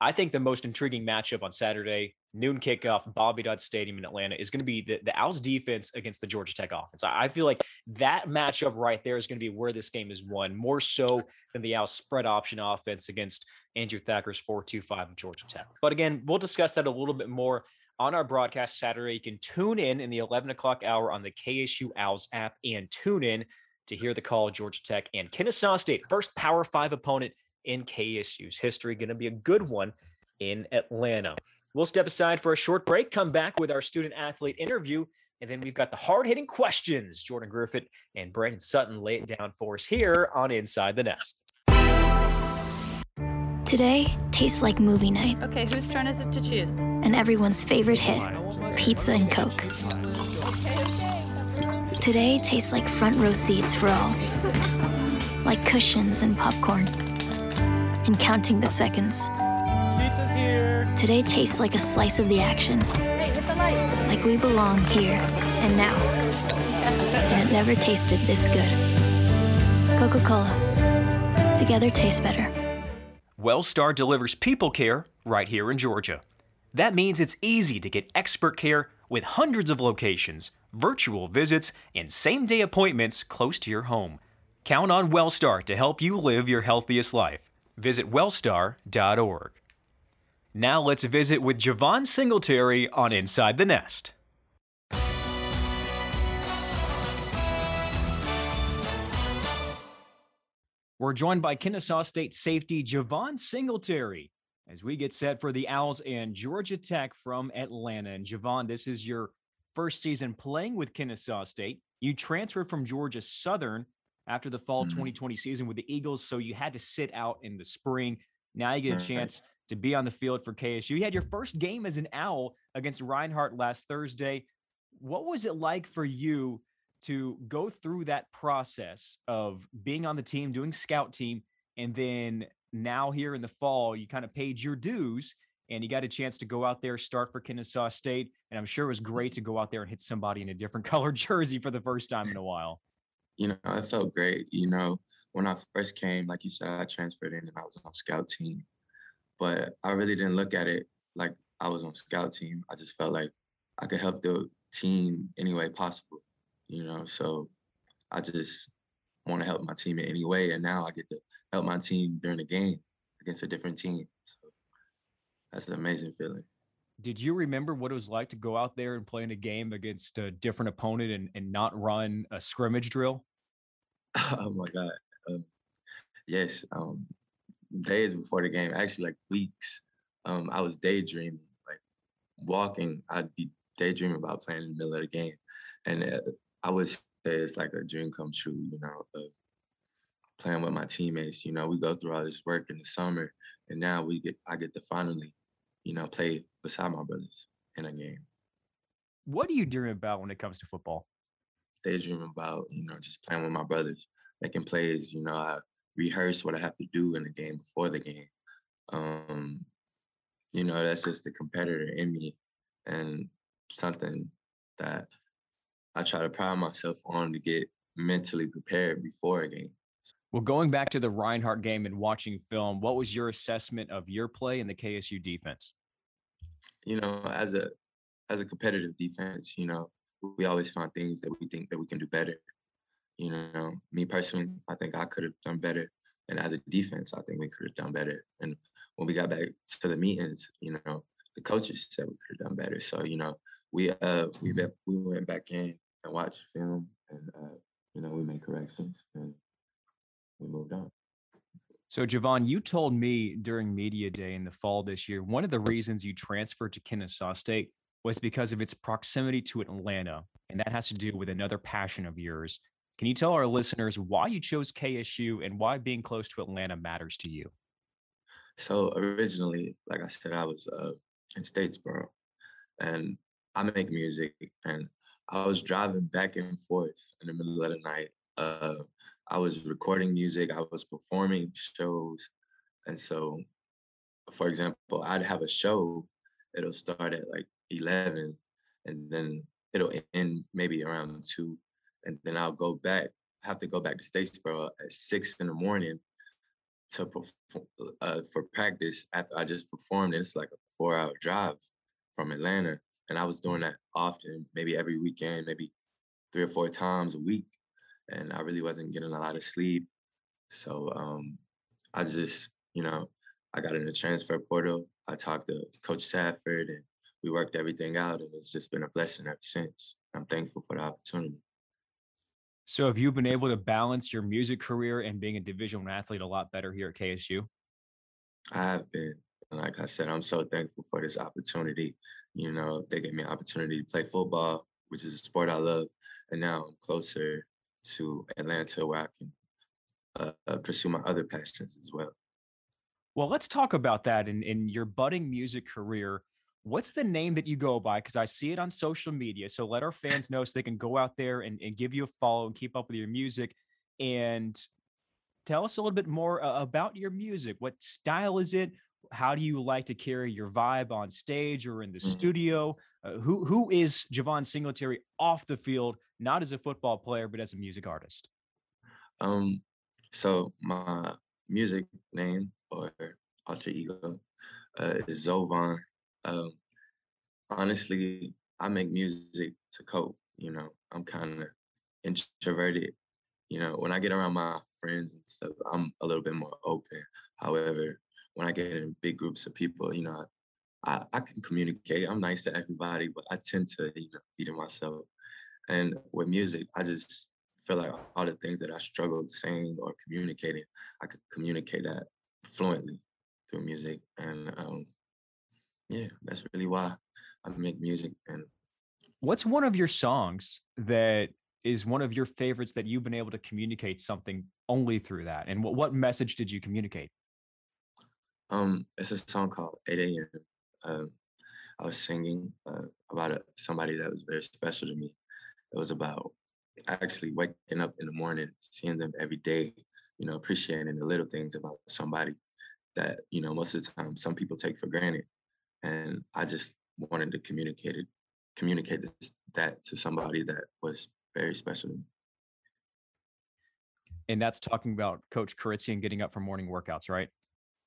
I think the most intriguing matchup on Saturday, noon kickoff, Bobby Dodd Stadium in Atlanta, is going to be the, the Owls defense against the Georgia Tech offense. I, feel like that matchup right there is going to be where this game is won, more so than the Owls spread option offense against Andrew Thacker's 4-2-5 of Georgia Tech. But again, we'll discuss that a little bit more on our broadcast Saturday. You can tune in in the 11 o'clock hour on the KSU Owls app and tune in to hear the call Georgia Tech and Kennesaw State, first Power Five opponent in KSU's history. Going to be a good one in Atlanta. We'll step aside for a short break, come back with our student athlete interview, and then we've got the hard hitting questions. Jordan Griffith and Brandon Sutton lay it down for us here on Inside the Nest. Today tastes like movie night. Okay, whose turn is it to choose? And everyone's favorite hit pizza and Coke. Today tastes like front row seats for all, like cushions and popcorn and counting the seconds. Pizza's here. Today tastes like a slice of the action. Hey, hit the light. Like we belong here and now. and it never tasted this good. Coca Cola. Together tastes better. Wellstar delivers people care right here in Georgia. That means it's easy to get expert care with hundreds of locations, virtual visits, and same day appointments close to your home. Count on Wellstar to help you live your healthiest life. Visit wellstar.org. Now let's visit with Javon Singletary on Inside the Nest. We're joined by Kennesaw State safety Javon Singletary as we get set for the Owls and Georgia Tech from Atlanta. And Javon, this is your first season playing with Kennesaw State. You transferred from Georgia Southern after the fall mm-hmm. 2020 season with the Eagles. So you had to sit out in the spring. Now you get a chance to be on the field for KSU. You had your first game as an Owl against Reinhardt last Thursday. What was it like for you to go through that process of being on the team, doing scout team, and then now here in the fall, you kind of paid your dues and you got a chance to go out there, start for Kennesaw State. And I'm sure it was great to go out there and hit somebody in a different color jersey for the first time in a while you know, it felt great. You know, when I first came, like you said, I transferred in and I was on scout team, but I really didn't look at it like I was on scout team. I just felt like I could help the team any way possible, you know. So I just want to help my team in any way, and now I get to help my team during the game against a different team. So that's an amazing feeling did you remember what it was like to go out there and play in a game against a different opponent and, and not run a scrimmage drill? Oh my God. Um, yes. Um, days before the game, actually like weeks, um, I was daydreaming, like walking. I'd be daydreaming about playing in the middle of the game. And uh, I would say it's like a dream come true, you know, of playing with my teammates. You know, we go through all this work in the summer, and now we get I get to finally, you know, play beside my brothers in a game. What do you dream about when it comes to football? Daydream about, you know, just playing with my brothers, making plays. You know, I rehearse what I have to do in the game before the game. Um, you know, that's just the competitor in me and something that I try to pride myself on to get mentally prepared before a game. Well, going back to the Reinhardt game and watching film, what was your assessment of your play in the KSU defense? You know, as a as a competitive defense, you know, we always find things that we think that we can do better. You know, me personally, I think I could have done better. And as a defense, I think we could have done better. And when we got back to the meetings, you know, the coaches said we could have done better. So, you know, we uh we we went back in and watched film and uh, you know, we made corrections and we moved on. So, Javon, you told me during media day in the fall this year, one of the reasons you transferred to Kennesaw State was because of its proximity to Atlanta. And that has to do with another passion of yours. Can you tell our listeners why you chose KSU and why being close to Atlanta matters to you? So, originally, like I said, I was uh, in Statesboro and I make music. And I was driving back and forth in the middle of the night. Uh, I was recording music, I was performing shows. And so, for example, I'd have a show, it'll start at like 11, and then it'll end maybe around 2. And then I'll go back, have to go back to Statesboro at 6 in the morning to perform, uh, for practice after I just performed. It's like a four hour drive from Atlanta. And I was doing that often, maybe every weekend, maybe three or four times a week and I really wasn't getting a lot of sleep. So um, I just, you know, I got in the transfer portal. I talked to Coach Safford and we worked everything out and it's just been a blessing ever since. I'm thankful for the opportunity. So have you been able to balance your music career and being a division one athlete a lot better here at KSU? I have been. Like I said, I'm so thankful for this opportunity. You know, they gave me an opportunity to play football, which is a sport I love. And now I'm closer to Atlanta where I can uh, uh, pursue my other passions as well. Well, let's talk about that in, in your budding music career. What's the name that you go by? Because I see it on social media. So let our fans know so they can go out there and, and give you a follow and keep up with your music. And tell us a little bit more uh, about your music. What style is it? How do you like to carry your vibe on stage or in the mm-hmm. studio? Uh, who who is Javon Singletary off the field, not as a football player, but as a music artist? Um, so my music name or alter ego uh, is Zovan. Um, honestly, I make music to cope. You know, I'm kind of introverted. You know, when I get around my friends and stuff, I'm a little bit more open. However, when I get in big groups of people, you know, I, I can communicate. I'm nice to everybody, but I tend to, you know, be to myself. And with music, I just feel like all the things that I struggled saying or communicating, I could communicate that fluently through music. And um, yeah, that's really why I make music. And what's one of your songs that is one of your favorites that you've been able to communicate something only through that? And what, what message did you communicate? Um, it's a song called 8 a.m. Um, I was singing uh, about a, somebody that was very special to me. It was about actually waking up in the morning, seeing them every day, you know, appreciating the little things about somebody that, you know, most of the time some people take for granted. And I just wanted to communicate it, communicate that to somebody that was very special And that's talking about Coach Carizzi and getting up for morning workouts, right?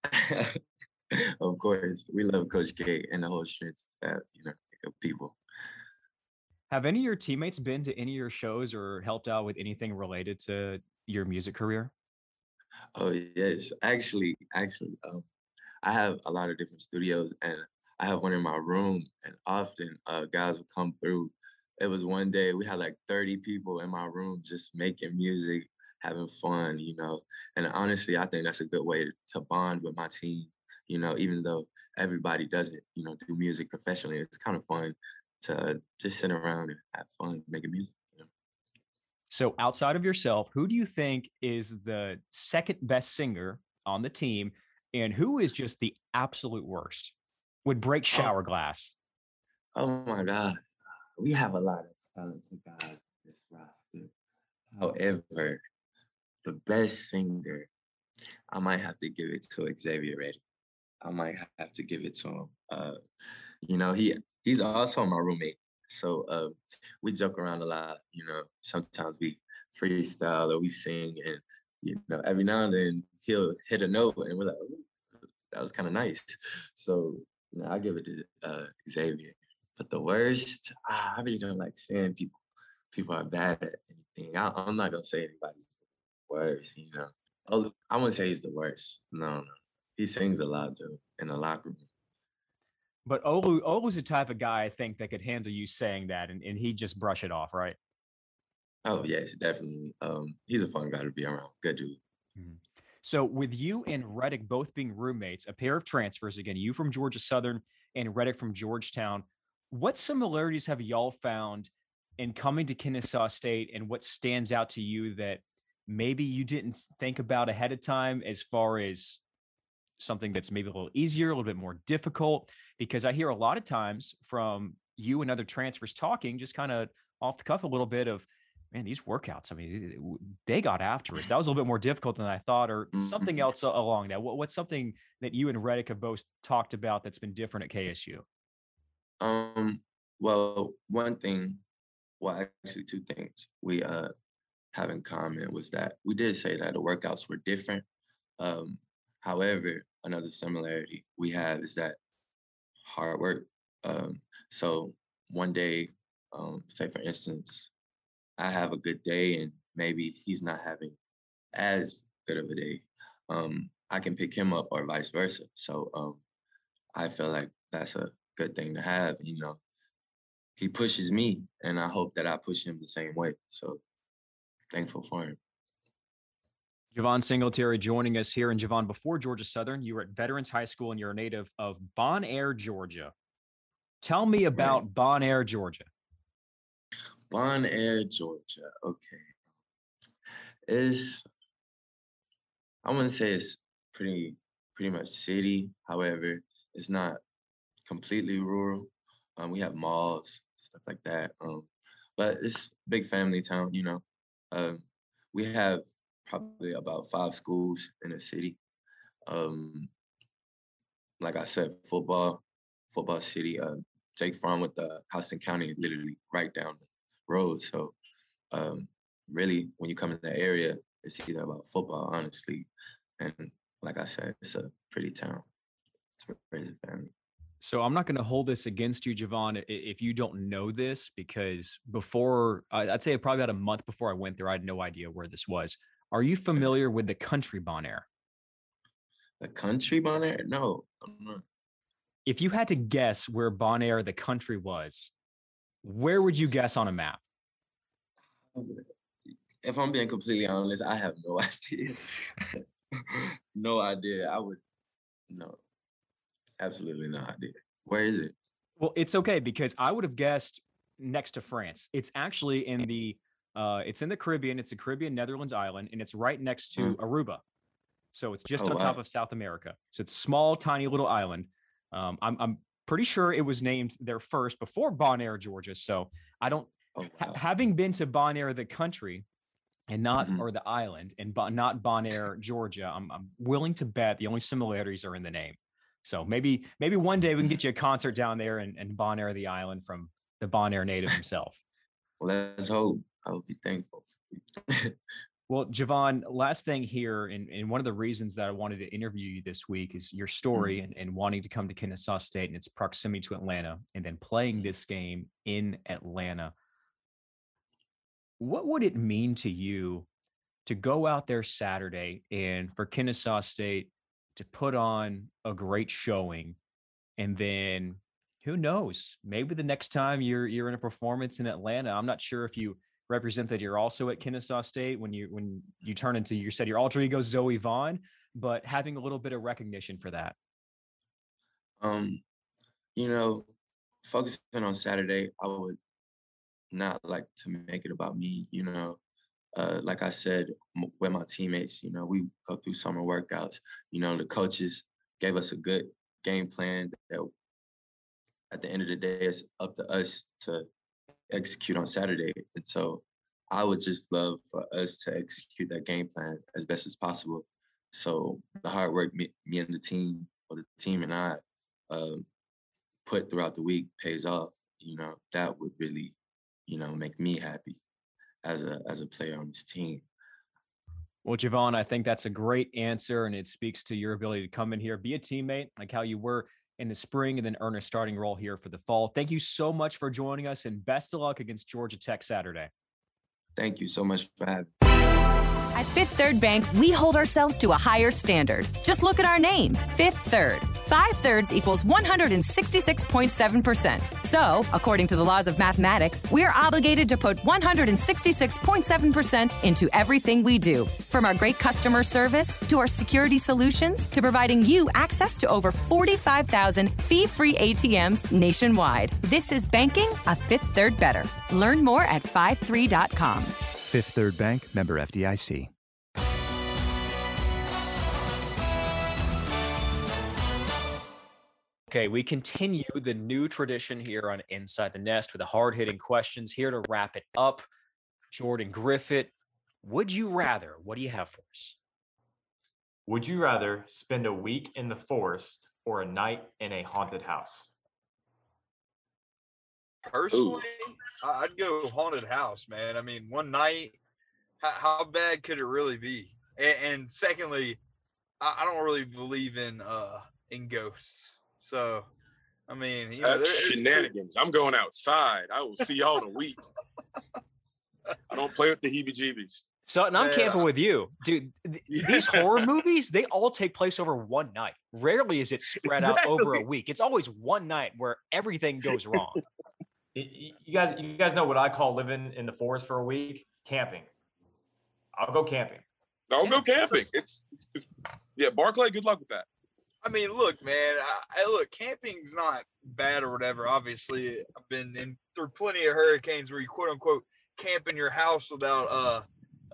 of course, we love Coach K and the whole strength staff, you know, of people. Have any of your teammates been to any of your shows or helped out with anything related to your music career? Oh yes, actually, actually, um, I have a lot of different studios, and I have one in my room, and often uh, guys would come through. It was one day we had like 30 people in my room just making music, having fun, you know. And honestly, I think that's a good way to bond with my team you know, even though everybody doesn't, you know, do music professionally, it's kind of fun to just sit around and have fun making music. So outside of yourself, who do you think is the second best singer on the team, and who is just the absolute worst? Would break Oh. shower glass. Oh my God. We have a lot of talented guys in this roster. However, the best singer, I might have to give it to Xavier Reddy. I might have to give it to him. Uh, you know, he he's also my roommate. So uh, we joke around a lot, you know. Sometimes we freestyle or we sing and you know, every now and then he'll hit a note and we're like, "Ooh, that was kind of nice. So know, I give it to uh, Xavier. But the worst, ah, I really don't like saying people people are bad at anything. I, I'm not gonna say anybody's worst, you know. Oh, I wouldn't say he's the worst. No, no. He sings a lot though in the locker room. But Olu Olu's the type of guy I think that could handle you saying that, and, and he'd just brush it off, right? Oh yes, definitely. Um, he's a fun guy to be around. Good dude. So with you and Reddick both being roommates, a pair of transfers, again, you from Georgia Southern and Reddick from Georgetown, what similarities have y'all found in coming to Kennesaw State and what stands out to you that maybe you didn't think about ahead of time as far as something that's maybe a little easier, a little bit more difficult? Because I hear a lot of times from you and other transfers talking, just kind of off the cuff a little bit of, man, these workouts, I mean, they got after us. That was a little bit more difficult than I thought, or something Mhm. else along that. What, what's something that you and Reddick have both talked about that's been different at KSU? Um, well, one thing, well, actually two things we uh have in common was that we did say that the workouts were different. Um, however, another similarity we have is that hard work. Um, so one day, um, say for instance, I have a good day and maybe he's not having as good of a day. Um, I can pick him up or vice versa. So um, I feel like that's a good thing to have. You know, he pushes me, and I hope that I push him the same way. So thankful for him. Javon Singletary joining us here. And Javon, before Georgia Southern, you were at Veterans High School and you're a native of Bonaire, Georgia. Tell me about Bonaire, Georgia. Bonaire, Georgia. Okay, it's I wouldn't say it's pretty pretty much city. However, it's not completely rural. Um, we have malls, stuff like that. Um, but it's big family town. You know, um, we have probably about five schools in the city. Um, like I said, football, football city. Uh, Jake Fromm with the Houston County, literally right down the road. So, um, really, when you come in the area, it's either about football, honestly, and like I said, it's a pretty town. It's a crazy family. So I'm not going to hold this against you, Javon, if you don't know this, because before I'd say probably about a month before I went there, I had no idea where this was. Are you familiar with the country Bonaire? The country Bonaire? No, I'm not. If you had to guess where Bonaire, the country was, where would you guess on a map? If I'm being completely honest, I have no idea. no idea. I would no, absolutely no idea. Where is it? Well, it's okay because I would have guessed next to France. It's actually in the uh it's in the Caribbean. It's a Caribbean Netherlands island and it's right next to Aruba. So it's just Oh, on top of South America. So it's small, tiny little island. Um, I'm I'm pretty sure it was named there first before Bonaire, Georgia. So I don't Oh ha- having been to Bonaire, the country, and not Mhm. or the island, and bon, not Bonaire, Georgia, I'm I'm willing to bet the only similarities are in the name. So maybe maybe one day we can get you a concert down there and, and Bonaire, the island, from the Bonaire native himself. Well, let's hope. I would be thankful. Well, Javon, last thing here, and, and one of the reasons that I wanted to interview you this week is your mm-hmm. story and, and wanting to come to Kennesaw State and its proximity to Atlanta and then playing mm-hmm. this game in Atlanta. What would it mean to you to go out there Saturday and for Kennesaw State to put on a great showing and then who knows maybe the next time you're you're in a performance in Atlanta I'm not sure if you represent that you're also at Kennesaw State when you when you turn into you said your alter ego Zoe Vaughn but having a little bit of recognition for that Um, you know, focusing on Saturday, I would not like to make it about me, you know. uh, like I said, m- with my teammates, you know, we go through summer workouts. You know, the coaches gave us a good game plan that at the end of the day, it's up to us to execute on Saturday. And so I would just love for us to execute that game plan as best as possible. So the hard work me, me and the team, or the team and I, um, put throughout the week pays off. You know, that would really, you know, make me happy as a as a player on this team. Well, Javon, I think that's a great answer, and it speaks to your ability to come in here, be a teammate, like how you were in the spring, and then earn a starting role here for the fall. Thank you so much for joining us, and best of luck against Georgia Tech Saturday. Thank you so much for having. At Fifth Third Bank, we hold ourselves to a higher standard. Just look at our name, Fifth Third. Five thirds equals 166.7%. So, according to the laws of mathematics, we are obligated to put 166.7% into everything we do. From our great customer service to our security solutions to providing you access to over 45,000 fee free ATMs nationwide. This is banking a Fifth Third better. Learn more at 53.com. Fifth Third Bank, member FDIC. Okay, we continue the new tradition here on Inside the Nest with the hard hitting questions. Here to wrap it up, Jordan Griffith, would you rather? What do you have for us? Would you rather spend a week in the forest or a night in a haunted house? Personally, I- I'd go haunted house, man. I mean, one night, how, how bad could it really be? And, and secondly, I, I don't really believe in uh in ghosts. So, I mean, you know, That's shenanigans. I'm going outside. I will see y'all in a week. I don't play with the heebie-jeebies. Sutton, I'm Yeah. camping with you, dude. th- These horror movies, they all take place over one night. Rarely is it spread out over a week. It's always one night where everything goes wrong. Y- y- You guys, you guys know what I call living in the forest for a week? Camping. I'll go camping. I'll go camping. It's, it's, it's yeah, Barkley. Good luck with that. I mean, look, man. I, I look, camping's not bad or whatever. Obviously, I've been in through plenty of hurricanes where you quote unquote camp in your house without uh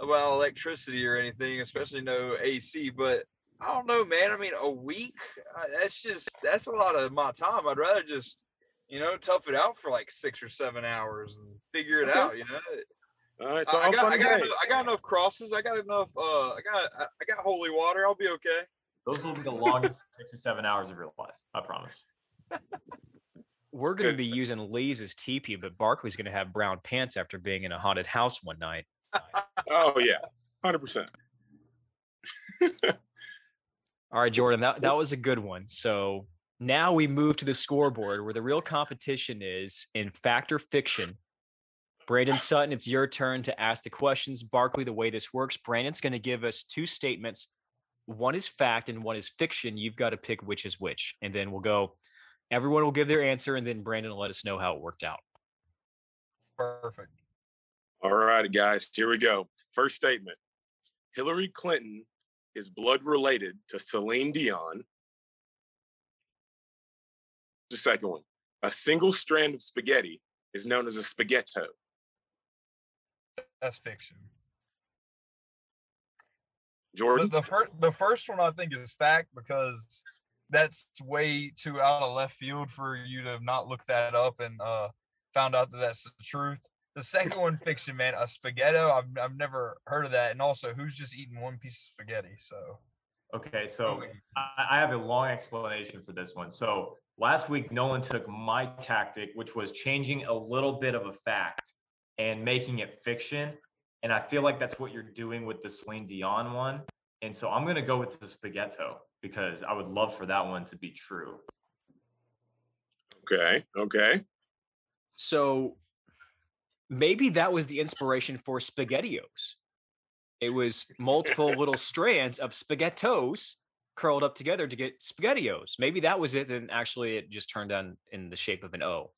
without electricity or anything, especially no AC. But I don't know, man. I mean, a week. Uh, that's just that's a lot of my time. I'd rather just you know tough it out for like six or seven hours and figure it Okay. out. You know, All right, it's I, all I got fun I and got, games. enough, I got enough crosses. I got enough. Uh, I got I, I got holy water. I'll be okay. Those will be the longest six to seven hours of your life. I promise. We're going to be using leaves as teepee, but Barkley's going to have brown pants after being in a haunted house one night. Oh yeah, hundred percent. All right, Jordan, that, that was a good one. So now we move to the scoreboard where the real competition is in fact or fiction. Brandon Sutton, it's your turn to ask the questions. Barkley, the way this works, Brandon's going to give us two statements. One is fact and one is fiction. You've got to pick which is which. And then we'll go, everyone will give their answer, and then Brandon will let us know how it worked out. Perfect. All right, guys. Here we go. First statement: Hillary Clinton is blood related to Celine Dion. The second one: A single strand of spaghetti is known as a spaghetto. That's fiction. The, Jordan. the first the first one I think is fact because that's way too out of left field for you to not look that up and uh found out that that's the truth. The second one, fiction, man, a spaghetto. I've I've never heard of that, and also who's just eating one piece of spaghetti. So Okay, so I, I have a long explanation for this one. So last week, Nolan took my tactic, which was changing a little bit of a fact and making it fiction. And I feel like that's what you're doing with the Celine Dion one. And so I'm going to go with the spaghetto because I would love for that one to be true. Okay. Okay. So maybe that was the inspiration for SpaghettiOs. It was multiple little strands of spaghettos curled up together to get SpaghettiOs. Maybe that was it. And actually, it just turned on in the shape of an O.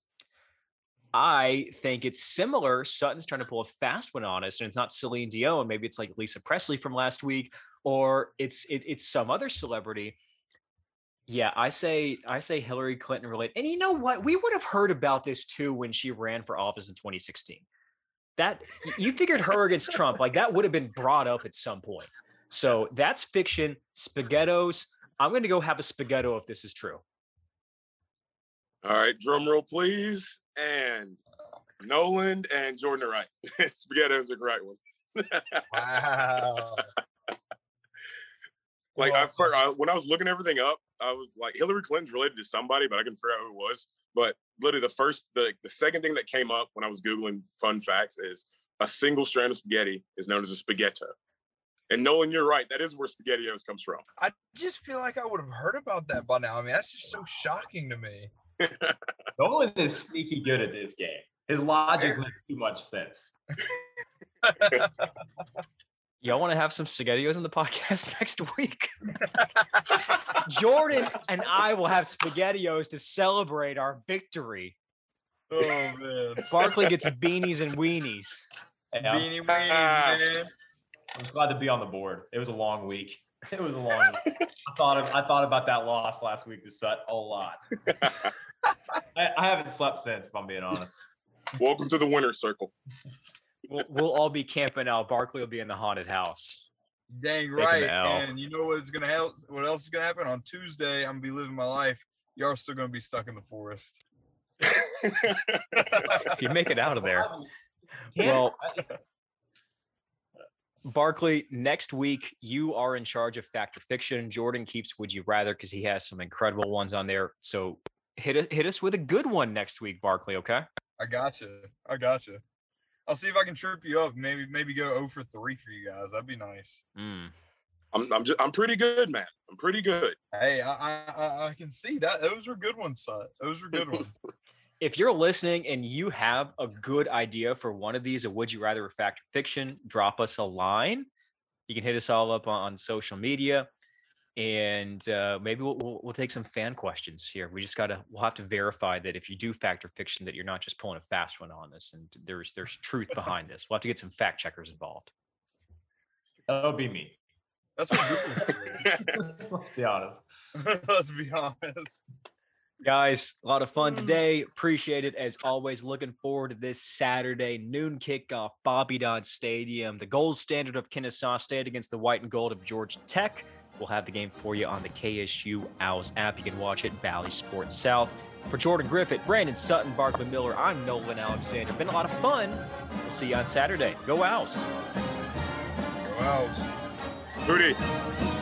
I think it's similar. Sutton's trying to pull a fast one on us, and it's not Celine Dion. Maybe it's like Lisa Presley from last week, or it's it, it's some other celebrity. Yeah, I say I say Hillary Clinton related. And you know what? We would have heard about this too when she ran for office in 2016. that you figured her against Trump, like that would have been brought up at some point. So that's fiction. Spaghettos. I'm going to go have a spaghetto if this is true. All right, drum roll, please. And Nolan and Jordan are right. Spaghettos are the right one. Wow. Like Well, I, first, I when I was looking everything up, I was like Hillary Clinton's related to somebody, but I couldn't figure out who it was. But literally, the first, the the second thing that came up when I was googling fun facts is a single strand of spaghetti is known as a spaghetto. And Nolan, you're right. That is where spaghettios comes from. I just feel like I would have heard about that by now. I mean, that's just so shocking to me. Nolan is sneaky good at this game. His logic makes too much sense. Y'all want to have some spaghettios in the podcast next week? Jordan and I will have spaghettios to celebrate our victory. Oh man. Barkley gets beanies and weenies. Yeah, Beanie weenies, man. I was glad to be on the board. It was a long week. It was a long. week. I thought of, I thought about that loss last week to Sut a lot. I, I haven't slept since, if I'm being honest. Welcome to the winner's circle. We'll, we'll all be camping out. Barkley will be in the haunted house. Dang right. the L. And you know what's gonna help? What else is gonna happen on Tuesday? I'm gonna be living my life. Y'all are still gonna be stuck in the forest. If you make it out of there. Can't- Well, Barkley, next week you are in charge of fact or fiction. Jordan keeps Would You Rather because he has some incredible ones on there. So hit hit us with a good one next week, Barkley. Okay. I gotcha. I gotcha. I'll see if I can trip you up. Maybe maybe go 0 for 3 for you guys. That'd be nice. Mm. I'm I'm just I'm pretty good, man. I'm pretty good. Hey, I I, I- I can see that. Those were good ones, Sut. Those were good ones. If you're listening and you have a good idea for one of these, a Would You Rather or fact or fiction, drop us a line. You can hit us all up on, on social media. And uh, maybe we'll, we'll, we'll take some fan questions here. We just got to, we'll have to verify that if you do fact or fiction, that you're not just pulling a fast one on this and there's, there's truth behind this. We'll have to get some fact checkers involved. That'll be me. That's what Google's Let's be honest. Let's be honest. Guys, a lot of fun mm. today. Appreciate it as always. Looking forward to this Saturday noon kickoff, Bobby Dodd Stadium, the gold standard of Kennesaw State against the white and gold of Georgia Tech. We'll have the game for you on the KSU Owls app. You can watch it Bally Sports South. For Jordan Griffith, Brandon Sutton, Barkley Miller, I'm Nolan Alexander. Been a lot of fun. We'll see you on Saturday. Go Owls. Go Owls. Hootie.